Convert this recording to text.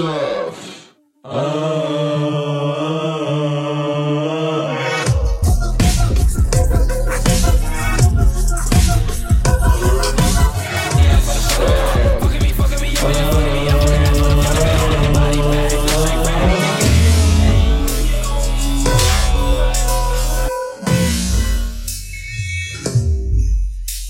questo